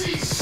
Nazis.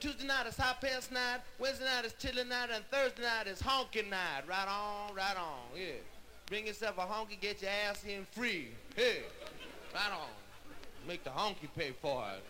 Tuesday night is high pass night, Wednesday night is chilling night, and Thursday night is honking night. Right on, right on, yeah. Bring yourself a honky, get your ass in free. Hey, right on. Make the honky pay for it.